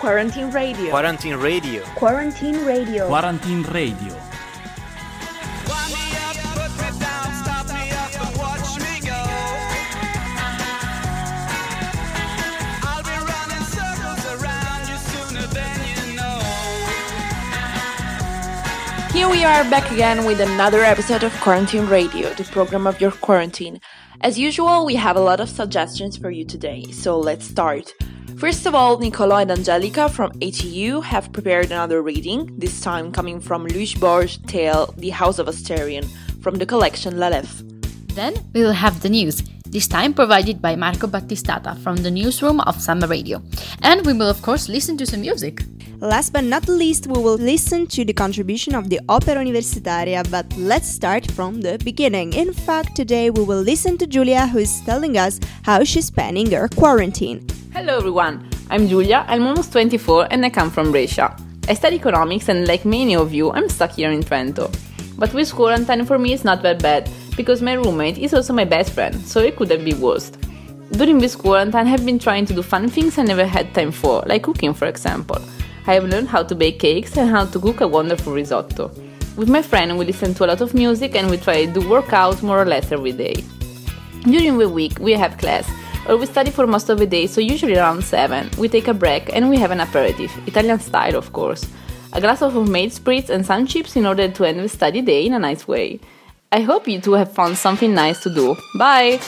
Quarantine Radio. Quarantine Radio. Quarantine Radio. Quarantine Radio. Here we are back again with another episode of Quarantine Radio, the program of your quarantine. As usual, we have a lot of suggestions for you today, so let's start. First of all, Niccolo and Angelica from ATU have prepared another reading, this time coming from Luis Borges' tale The House of Asterion, from the collection L'Aleph. Then we will have the news, this time provided by Marco Battistata from the newsroom of Samba Radio. And we will, of course, listen to some music. Last but not least, we will listen to the contribution of the Opera Universitaria, but let's start from the beginning. In fact, today we will listen to Giulia, who is telling us how she's spending her quarantine. Hello everyone, I'm Giulia, I'm almost 24 and I come from Brescia. I study economics and like many of you, I'm stuck here in Trento. But with quarantine for me it's not that bad, because my roommate is also my best friend, so it could have been worse. During this quarantine I've been trying to do fun things I never had time for, like cooking for example. I have learned how to bake cakes and how to cook a wonderful risotto. With my friend, we listen to a lot of music and we try to work out more or less every day. During the week, we have class, or we study for most of the day, so usually around 7. We take a break and we have an aperitif, Italian style of course. A glass of homemade spritz and some chips in order to end the study day in a nice way. I hope you too have found something nice to do. Bye!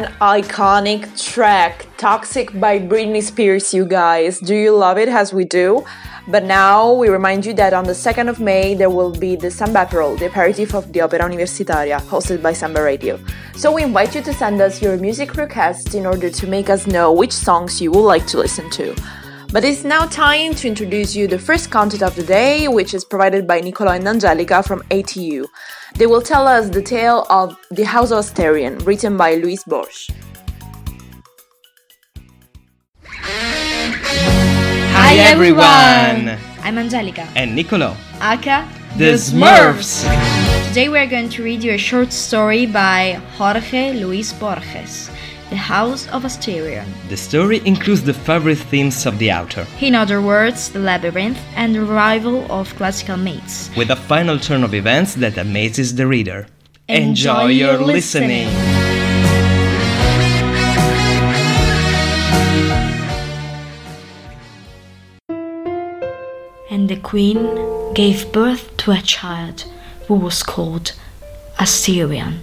An iconic track! Toxic by Britney Spears, you guys. Do you love it as we do? But now we remind you that on the 2nd of May there will be the Samba Aperol, the aperitif of the Opera Universitaria, hosted by Samba Radio. So we invite you to send us your music requests in order to make us know which songs you would like to listen to. But it's now time to introduce you the first content of the day, which is provided by Nicola and Angelica from ATU. They will tell us the tale of The House of Asterion, written by Luis Borges. Hi everyone! I'm Angelica, And Nicolo. aka The Smurfs! Today we are going to read you a short story by Jorge Luis Borges, The House of Asterion. The story includes the favorite themes of the author, In other words, the labyrinth and the arrival of classical mates. with a final turn of events that amazes the reader. Enjoy your listening. And the queen gave birth to a child who was called Asterion.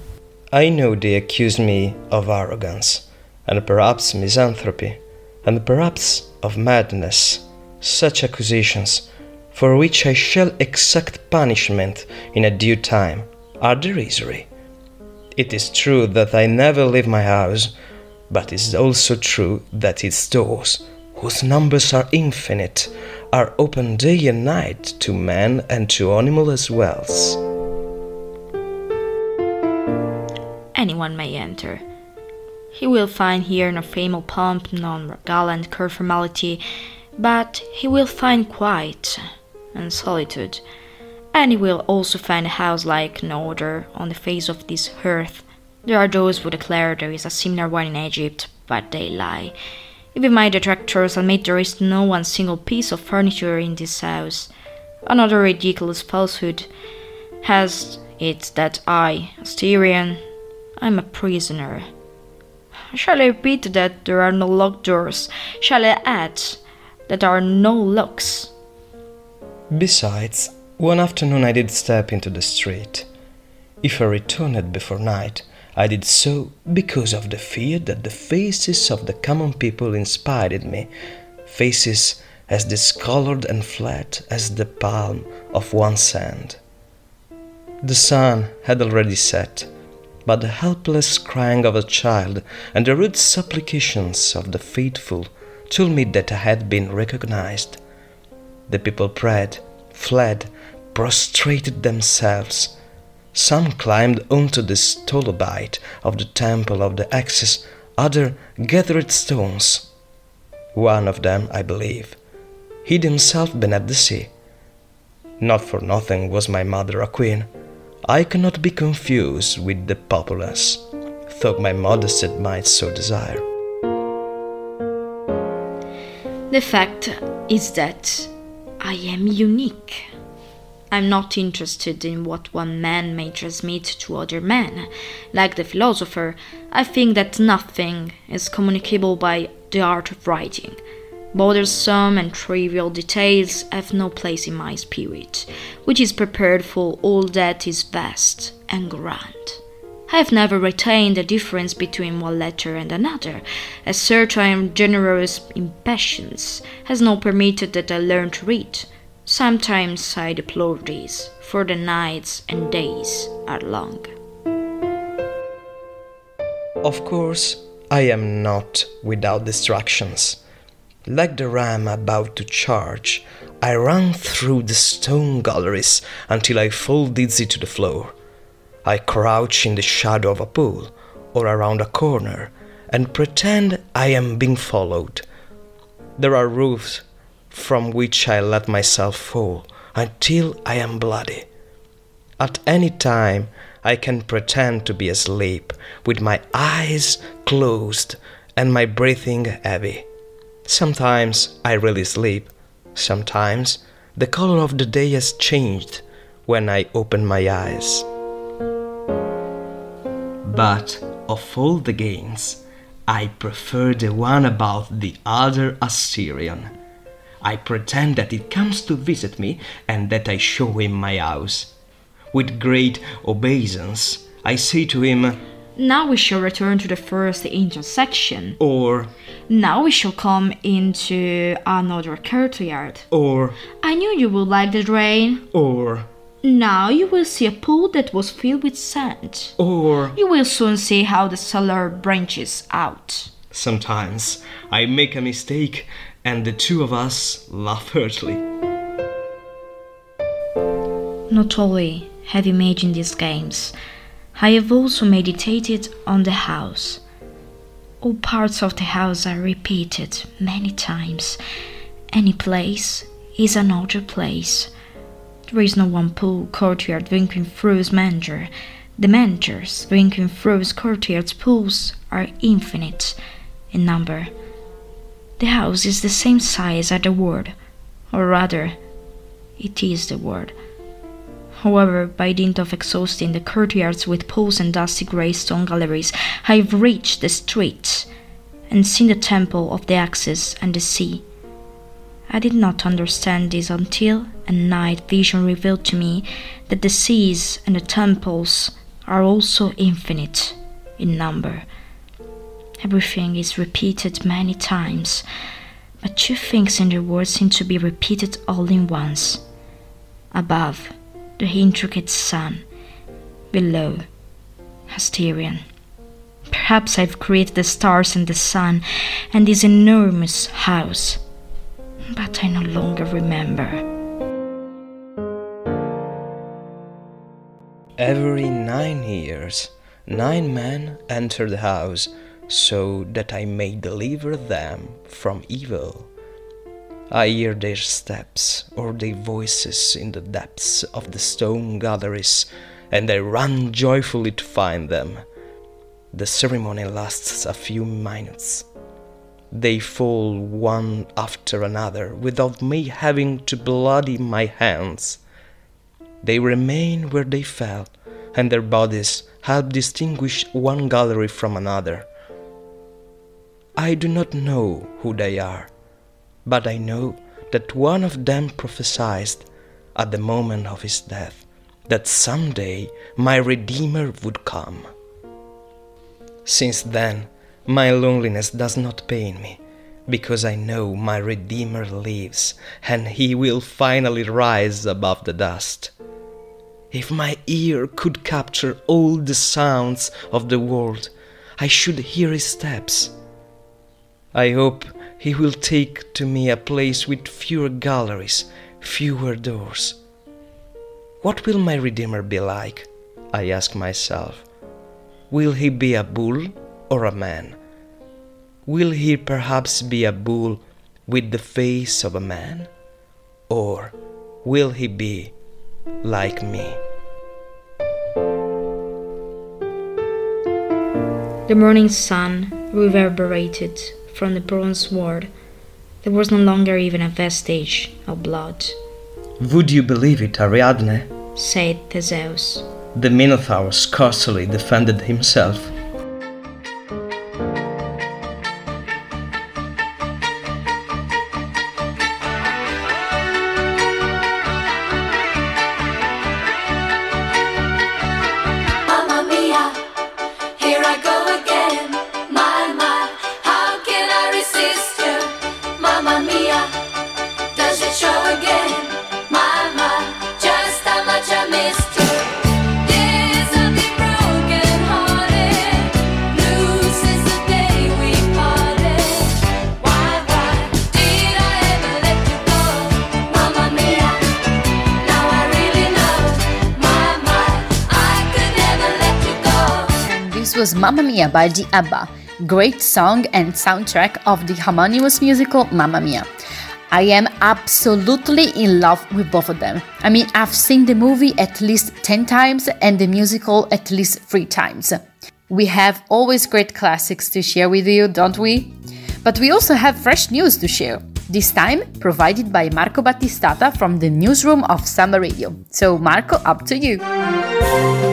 I know they accuse me of arrogance, and perhaps misanthropy, and perhaps of madness. Such accusations, for which I shall exact punishment in a due time, are derisory. It is true that I never leave my house, but it is also true that its doors, whose numbers are infinite, are open day and night to man and to animal as well. Anyone may enter. He will find here no famous pomp, none gallant court formality, but he will find quiet and solitude. And he will also find a house like no other on the face of this earth. There are those who declare there is a similar one in Egypt, but they lie. Even my detractors admit there is no one single piece of furniture in this house. Another ridiculous falsehood has it that I, Asterion, I'm a prisoner. Shall I repeat that there are no locked doors? Shall I add that there are no locks? Besides, one afternoon I did step into the street. If I returned before night, I did so because of the fear that the faces of the common people inspired me, faces as discolored and flat as the palm of one's hand. The sun had already set, but the helpless crying of a child and the rude supplications of the faithful told me that I had been recognized. The people prayed, fled, prostrated themselves. Some climbed onto the stylobate of the temple of the Axes, other gathered stones. One of them, I believe, hid himself beneath the sea. Not for nothing was my mother a queen. I cannot be confused with the populace, though my modesty might so desire. The fact is that I am unique. I'm not interested in what one man may transmit to other men. Like the philosopher, I think that nothing is communicable by the art of writing. Bothersome and trivial details have no place in my spirit, which is prepared for all that is vast and grand. I have never retained the difference between one letter and another, as certain generous impatience has not permitted that I learn to read. Sometimes I deplore this, for the nights and days are long. Of course, I am not without distractions. Like the ram about to charge, I run through the stone galleries until I fall dizzy to the floor. I crouch in the shadow of a pool or around a corner and pretend I am being followed. There are roofs from which I let myself fall until I am bloody. At any time, I can pretend to be asleep with my eyes closed and my breathing heavy. Sometimes I really sleep. Sometimes the color of the day has changed when I open my eyes. But of all the games, I prefer the one about the other Asterion. I pretend that it comes to visit me and that I show him my house. With great obeisance, I say to him, Now we shall return to the first intersection. or, Now we shall come into another courtyard. or, I knew you would like the drain. or, Now you will see a pool that was filled with sand. or. You will soon see how the cellar branches out. Sometimes I make a mistake and the two of us laugh heartily. Not only have you imagined these games, I have also meditated on the house. All parts of the house are repeated many times. Any place is another place. There is no one pool courtyard drinking through's manger. The mangers drinking through's courtyard's pools are infinite in number. The house is the same size as the world, or rather, it is the world. However, by dint of exhausting the courtyards with pools and dusty grey stone galleries, I have reached the street and seen the temple of the Axes and the sea. I did not understand this until a night vision revealed to me that the seas and the temples are also infinite in number. Everything is repeated many times, but two things in the world seem to be repeated all in once. Above, the intricate sun. Below, Asterion. Perhaps I've created the stars and the sun and this enormous house, but I no longer remember. Every nine years, nine men enter the house so that I may deliver them from evil. I hear their steps or their voices in the depths of the stone galleries, and I run joyfully to find them. The ceremony lasts a few minutes. They fall one after another without me having to bloody my hands. They remain where they fell, and their bodies help distinguish one gallery from another. I do not know who they are, but I know that one of them prophesied at the moment of his death that someday my Redeemer would come. Since then, my loneliness does not pain me, because I know my Redeemer lives and he will finally rise above the dust. If my ear could capture all the sounds of the world, I should hear his steps. I hope he will take to me a place with fewer galleries, fewer doors. What will my Redeemer be like? I ask myself. Will he be a bull or a man? Will he perhaps be a bull with the face of a man? Or will he be like me? The morning sun reverberated from the bronze sword. There was no longer even a vestige of blood, Would you believe it, Ariadne? said Theseus. The Minotaur scarcely defended himself. Was Mamma Mia by the ABBA, great song and soundtrack of the harmonious musical Mamma Mia. I am absolutely in love with both of them. I mean, I've seen the movie at least 10 times and the musical at least 3 times. We have always great classics to share with you, don't we? But we also have fresh news to share. This time provided by Marco Battistata from the newsroom of Samba Radio. So, Marco, up to you.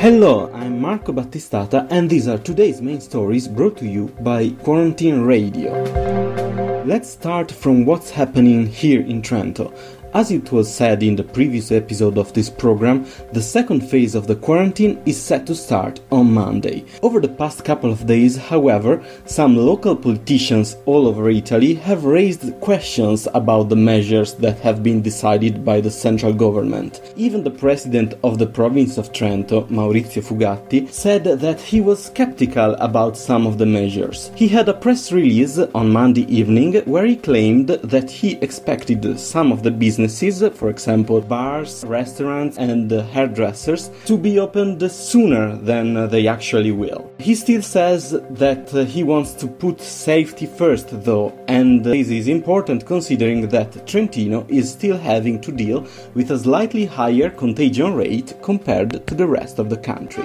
Hello, I'm Marco Battistata, and these are today's main stories brought to you by Quarantine Radio. Let's start from what's happening here in Trento. As it was said in the previous episode of this program, the second phase of the quarantine is set to start on Monday. Over the past couple of days, however, some local politicians all over Italy have raised questions about the measures that have been decided by the central government. Even the president of the province of Trento, Maurizio Fugatti, said that he was skeptical about some of the measures. He had a press release on Monday evening where he claimed that he expected some of the businesses, for example bars, restaurants, and hairdressers, to be opened sooner than they actually will. He still says that he wants to put safety first, though, and this is important considering that Trentino is still having to deal with a slightly higher contagion rate compared to the rest of the country.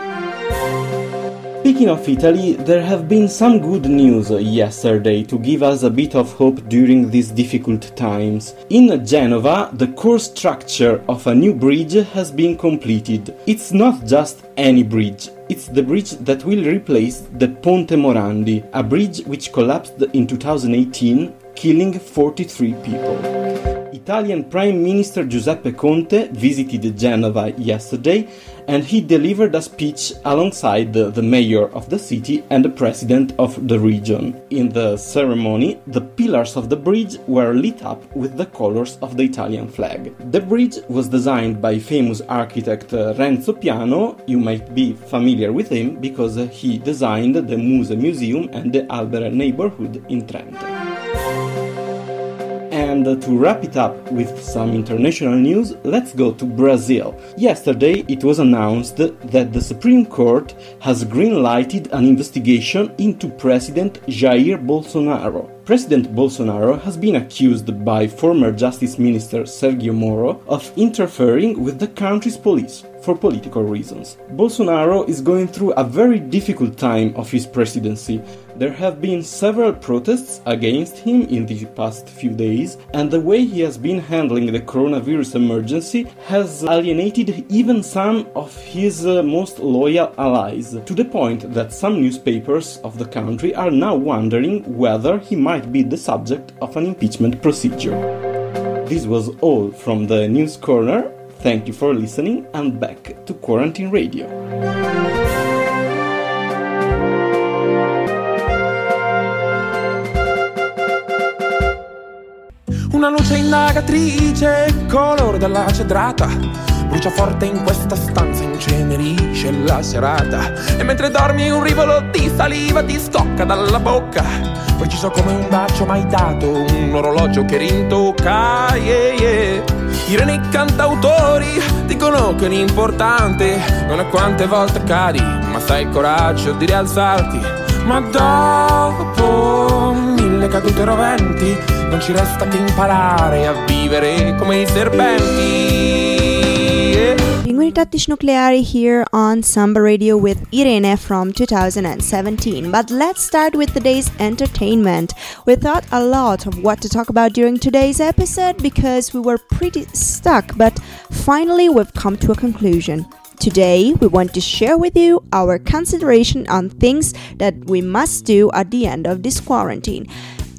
Speaking of Italy, there have been some good news yesterday to give us a bit of hope during these difficult times. In Genova, the core structure of a new bridge has been completed. It's not just any bridge, it's the bridge that will replace the Ponte Morandi, a bridge which collapsed in 2018, killing 43 people. Italian Prime Minister Giuseppe Conte visited Genova yesterday and he delivered a speech alongside the, mayor of the city and the president of the region. In the ceremony, the pillars of the bridge were lit up with the colors of the Italian flag. The bridge was designed by famous architect uh, Renzo Piano. You might be familiar with him because he designed the Muse Museum and the Albere neighborhood in Trento. And to wrap it up with some international news, let's go to Brazil. Yesterday it was announced that the Supreme Court has green lighted an investigation into President Jair Bolsonaro. President Bolsonaro has been accused by former Justice Minister Sergio Moro of interfering with the country's police for political reasons. Bolsonaro is going through a very difficult time of his presidency. There have been several protests against him in the past few days, and the way he has been handling the coronavirus emergency has alienated even some of his uh, most loyal allies, to the point that some newspapers of the country are now wondering whether he might be the subject of an impeachment procedure. This was all from the News Corner. Thank you for listening and back to Quarantine Radio. Una luce indagatrice, colore della cedrata. Brucia forte in questa stanza, incenerisce la serata. E mentre dormi un rivolo di saliva ti scocca dalla bocca. Preciso come un bacio mai dato, un orologio che rintocca. Yeah, yeah. I reni cantautori dicono che l'importante non è quante volte cadi, ma sai il coraggio di rialzarti. Ma dopo mille cadute roventi, non ci resta che imparare a vivere come i serpenti. Tattici Nucleari here on Samba Radio with Irene from 2017. But let's start with today's entertainment. We thought a lot of what to talk about during today's episode because we were pretty stuck, but finally we've come to a conclusion. Today, we want to share with you our consideration on things that we must do at the end of this quarantine.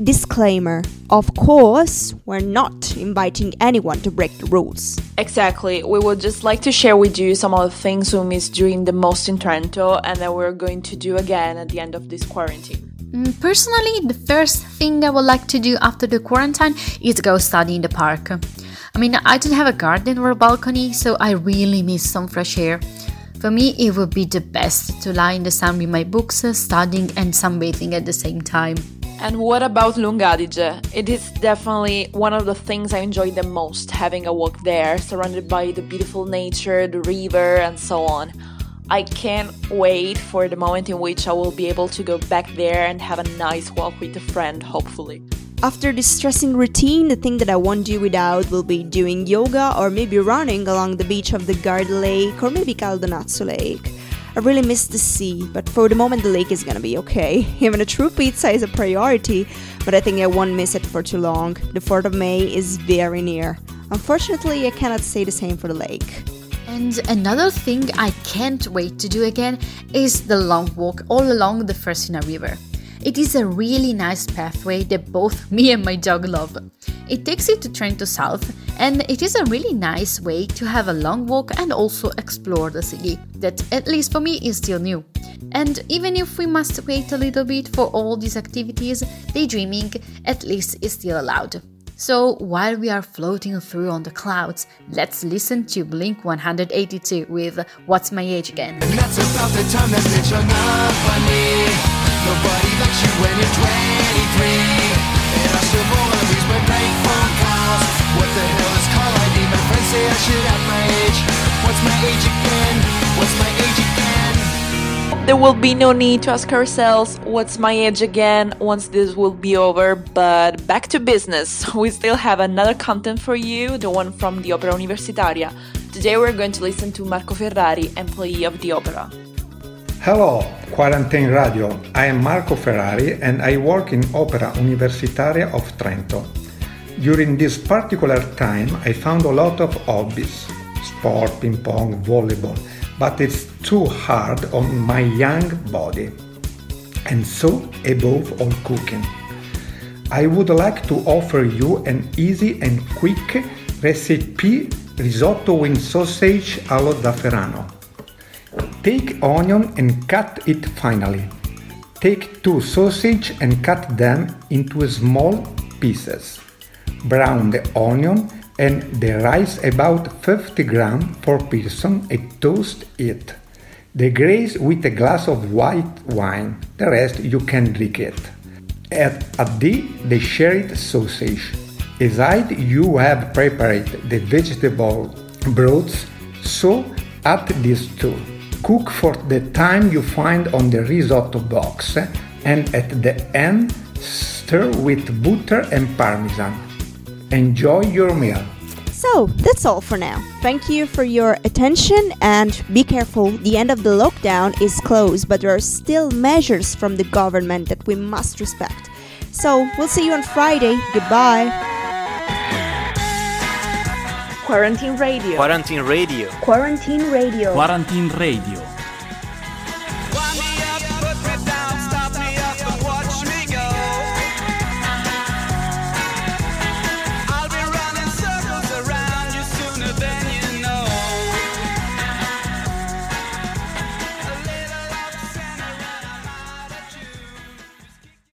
Disclaimer Of course, we're not inviting anyone to break the rules. Exactly. We would just like to share with you some of the things we missed doing the most in Trento and that we're going to do again at the end of this quarantine. Mm, Personally, the first thing I would like to do after the quarantine is go study in the park. I mean, I don't have a garden or a balcony, so I really miss some fresh air. For me, it would be the best to lie in the sun with my books, studying and sunbathing at the same time. And what about Lungadige? It is definitely one of the things I enjoy the most having a walk there, surrounded by the beautiful nature, the river, and so on. I can't wait for the moment in which I will be able to go back there and have a nice walk with a friend, hopefully. After this stressing routine, the thing that I won't do without will be doing yoga or maybe running along the beach of the Garda Lake or maybe Caldonazzo Lake. I really miss the sea, but for the moment the lake is gonna be okay. Even a true pizza is a priority, but I think I won't miss it for too long. The 4th of May is very near. Unfortunately, I cannot say the same for the lake. And another thing I can't wait to do again is the long walk all along the Fersina River. It is a really nice pathway that both me and my dog love. It takes you to Trento South, and it is a really nice way to have a long walk and also explore the city, that at least for me is still new. And even if we must wait a little bit for all these activities, daydreaming at least is still allowed. So while we are floating through on the clouds, let's listen to Blink 182 with What's My Age Again. Nobody likes you when you're 23. And I still my calls. What the hell is call ID? My friends say I should have my age. What's my age again? What's my age again? There will be no need to ask ourselves what's my age again once this will be over, but back to business. We still have another content for you, the one from the Opera Universitaria. Today we're going to listen to Marco Ferrari, employee of the opera. Hello, Quarantine Radio. I am Marco Ferrari and I work in Opera Universitaria of Trento. During this particular time, I found a lot of hobbies sport, ping pong, volleyball, but it's too hard on my young body. And so, above all, cooking. I would like to offer you an easy and quick recipe risotto with sausage allo zafferano. Take onion and cut it finely. Take two sausage and cut them into small pieces. Brown the onion and the rice about 50 gram per person and toast it. Deglaze with a glass of white wine. The rest you can drink it. Add at the the shredded sausage. Aside you have prepared the vegetable broths, so add these too. Cook for the time you find on the risotto box and at the end stir with butter and parmesan. Enjoy your meal. So, that's all for now. Thank you for your attention and be careful. The end of the lockdown is closed, but there are still measures from the government that we must respect. So, we'll see you on Friday. Goodbye. Quarantine Radio. Quarantine Radio. Quarantine Radio. Quarantine Radio.